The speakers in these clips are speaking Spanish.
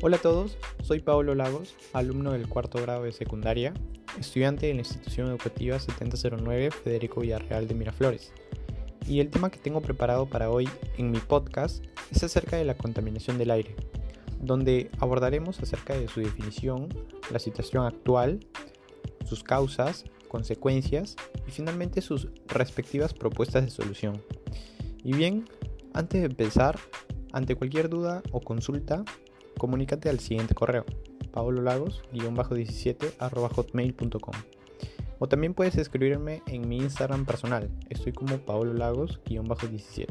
Hola a todos, soy Pablo Lagos, alumno del cuarto grado de secundaria, estudiante de la institución educativa 7009 Federico Villarreal de Miraflores. Y el tema que tengo preparado para hoy en mi podcast es acerca de la contaminación del aire, donde abordaremos acerca de su definición, la situación actual, sus causas, consecuencias y finalmente sus respectivas propuestas de solución. Y bien, antes de empezar, ante cualquier duda o consulta, comunícate al siguiente correo, paololagos-17 O también puedes escribirme en mi Instagram personal, estoy como paololagos-17.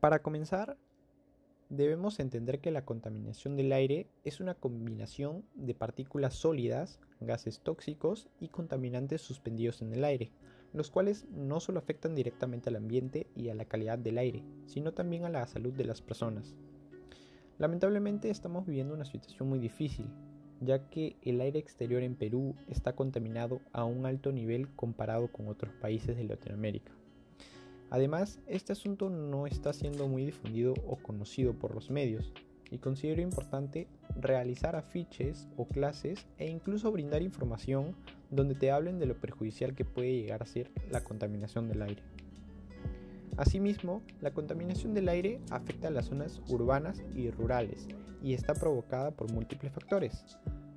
Para comenzar, debemos entender que la contaminación del aire es una combinación de partículas sólidas, gases tóxicos y contaminantes suspendidos en el aire, los cuales no solo afectan directamente al ambiente y a la calidad del aire, sino también a la salud de las personas. Lamentablemente estamos viviendo una situación muy difícil, ya que el aire exterior en Perú está contaminado a un alto nivel comparado con otros países de Latinoamérica. Además, este asunto no está siendo muy difundido o conocido por los medios, y considero importante realizar afiches o clases e incluso brindar información donde te hablen de lo perjudicial que puede llegar a ser la contaminación del aire. Asimismo, la contaminación del aire afecta a las zonas urbanas y rurales y está provocada por múltiples factores.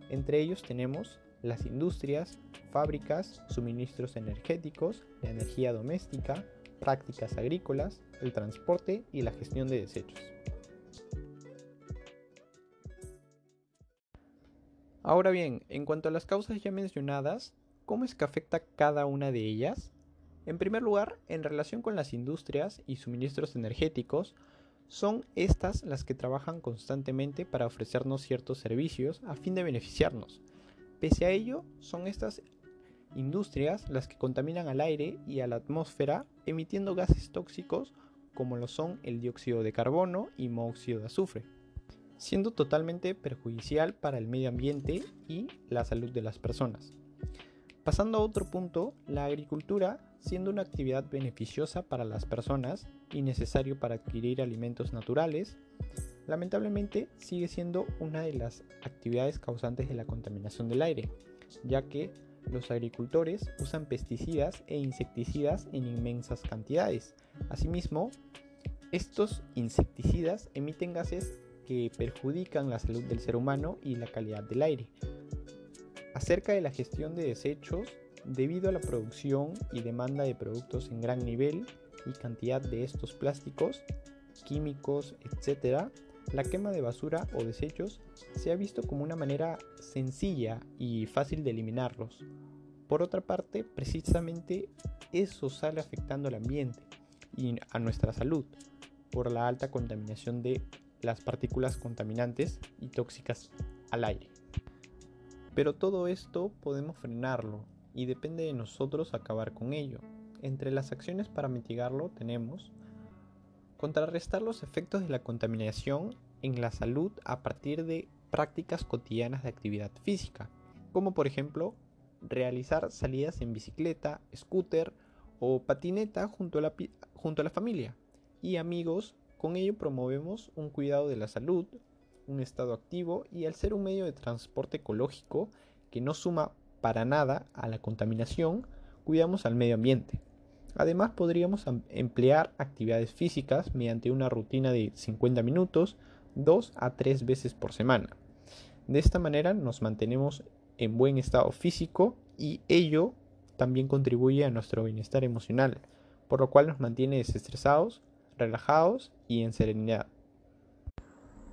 Entre ellos tenemos las industrias, fábricas, suministros energéticos, la energía doméstica, prácticas agrícolas, el transporte y la gestión de desechos. Ahora bien, en cuanto a las causas ya mencionadas, ¿cómo es que afecta cada una de ellas? En primer lugar, en relación con las industrias y suministros energéticos, son estas las que trabajan constantemente para ofrecernos ciertos servicios a fin de beneficiarnos. Pese a ello, son estas industrias las que contaminan al aire y a la atmósfera emitiendo gases tóxicos como lo son el dióxido de carbono y monóxido de azufre, siendo totalmente perjudicial para el medio ambiente y la salud de las personas. Pasando a otro punto, la agricultura, siendo una actividad beneficiosa para las personas y necesario para adquirir alimentos naturales, lamentablemente sigue siendo una de las actividades causantes de la contaminación del aire, ya que los agricultores usan pesticidas e insecticidas en inmensas cantidades. Asimismo, estos insecticidas emiten gases que perjudican la salud del ser humano y la calidad del aire. Acerca de la gestión de desechos, debido a la producción y demanda de productos en gran nivel y cantidad de estos plásticos, químicos, etc., la quema de basura o desechos se ha visto como una manera sencilla y fácil de eliminarlos. Por otra parte, precisamente eso sale afectando al ambiente y a nuestra salud por la alta contaminación de las partículas contaminantes y tóxicas al aire. Pero todo esto podemos frenarlo y depende de nosotros acabar con ello. Entre las acciones para mitigarlo tenemos Contrarrestar los efectos de la contaminación en la salud a partir de prácticas cotidianas de actividad física, como por ejemplo realizar salidas en bicicleta, scooter o patineta junto a la, junto a la familia y amigos. Con ello promovemos un cuidado de la salud, un estado activo y al ser un medio de transporte ecológico que no suma para nada a la contaminación, cuidamos al medio ambiente. Además podríamos emplear actividades físicas mediante una rutina de 50 minutos, 2 a 3 veces por semana. De esta manera nos mantenemos en buen estado físico y ello también contribuye a nuestro bienestar emocional, por lo cual nos mantiene desestresados, relajados y en serenidad.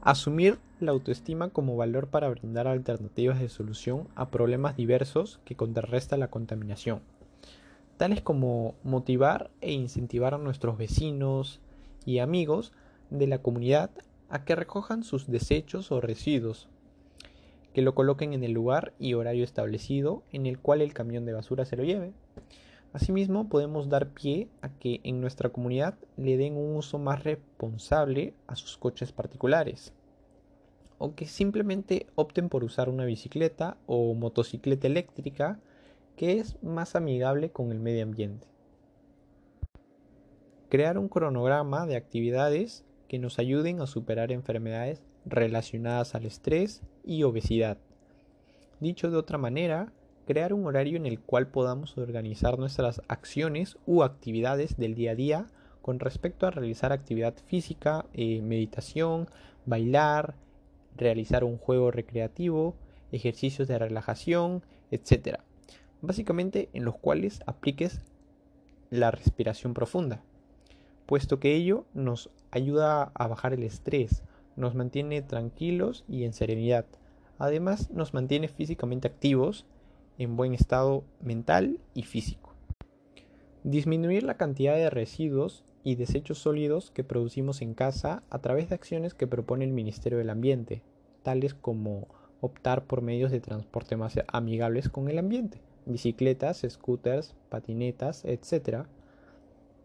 Asumir la autoestima como valor para brindar alternativas de solución a problemas diversos que contrarresta la contaminación tales como motivar e incentivar a nuestros vecinos y amigos de la comunidad a que recojan sus desechos o residuos, que lo coloquen en el lugar y horario establecido en el cual el camión de basura se lo lleve. Asimismo, podemos dar pie a que en nuestra comunidad le den un uso más responsable a sus coches particulares, o que simplemente opten por usar una bicicleta o motocicleta eléctrica que es más amigable con el medio ambiente. crear un cronograma de actividades que nos ayuden a superar enfermedades relacionadas al estrés y obesidad. Dicho de otra manera, crear un horario en el cual podamos organizar nuestras acciones u actividades del día a día con respecto a realizar actividad física, eh, meditación, bailar, realizar un juego recreativo, ejercicios de relajación, etc. Básicamente en los cuales apliques la respiración profunda, puesto que ello nos ayuda a bajar el estrés, nos mantiene tranquilos y en serenidad. Además nos mantiene físicamente activos, en buen estado mental y físico. Disminuir la cantidad de residuos y desechos sólidos que producimos en casa a través de acciones que propone el Ministerio del Ambiente, tales como optar por medios de transporte más amigables con el ambiente, bicicletas, scooters, patinetas, etc.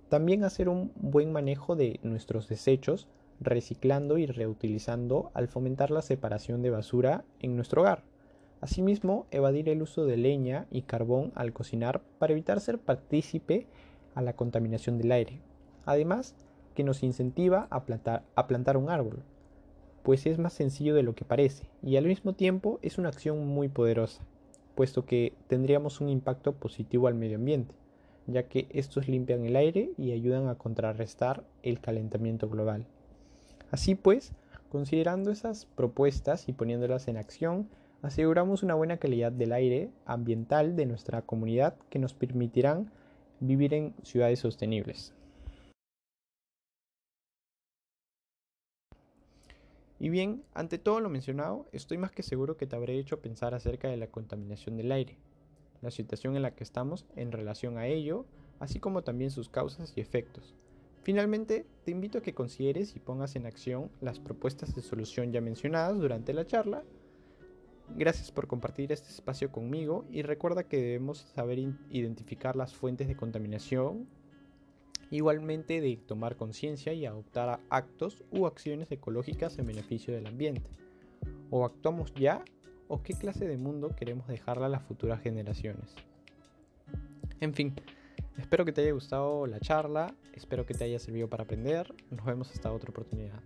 También hacer un buen manejo de nuestros desechos, reciclando y reutilizando al fomentar la separación de basura en nuestro hogar. Asimismo, evadir el uso de leña y carbón al cocinar para evitar ser partícipe a la contaminación del aire. Además, que nos incentiva a plantar, a plantar un árbol, pues es más sencillo de lo que parece y al mismo tiempo es una acción muy poderosa, puesto que tendríamos un impacto positivo al medio ambiente, ya que estos limpian el aire y ayudan a contrarrestar el calentamiento global. Así pues, considerando esas propuestas y poniéndolas en acción, aseguramos una buena calidad del aire ambiental de nuestra comunidad que nos permitirán vivir en ciudades sostenibles. Y bien, ante todo lo mencionado, estoy más que seguro que te habré hecho pensar acerca de la contaminación del aire, la situación en la que estamos en relación a ello, así como también sus causas y efectos. Finalmente, te invito a que consideres y pongas en acción las propuestas de solución ya mencionadas durante la charla. Gracias por compartir este espacio conmigo y recuerda que debemos saber identificar las fuentes de contaminación igualmente de tomar conciencia y adoptar actos u acciones ecológicas en beneficio del ambiente. O actuamos ya o qué clase de mundo queremos dejarle a las futuras generaciones. En fin, espero que te haya gustado la charla, espero que te haya servido para aprender, nos vemos hasta otra oportunidad.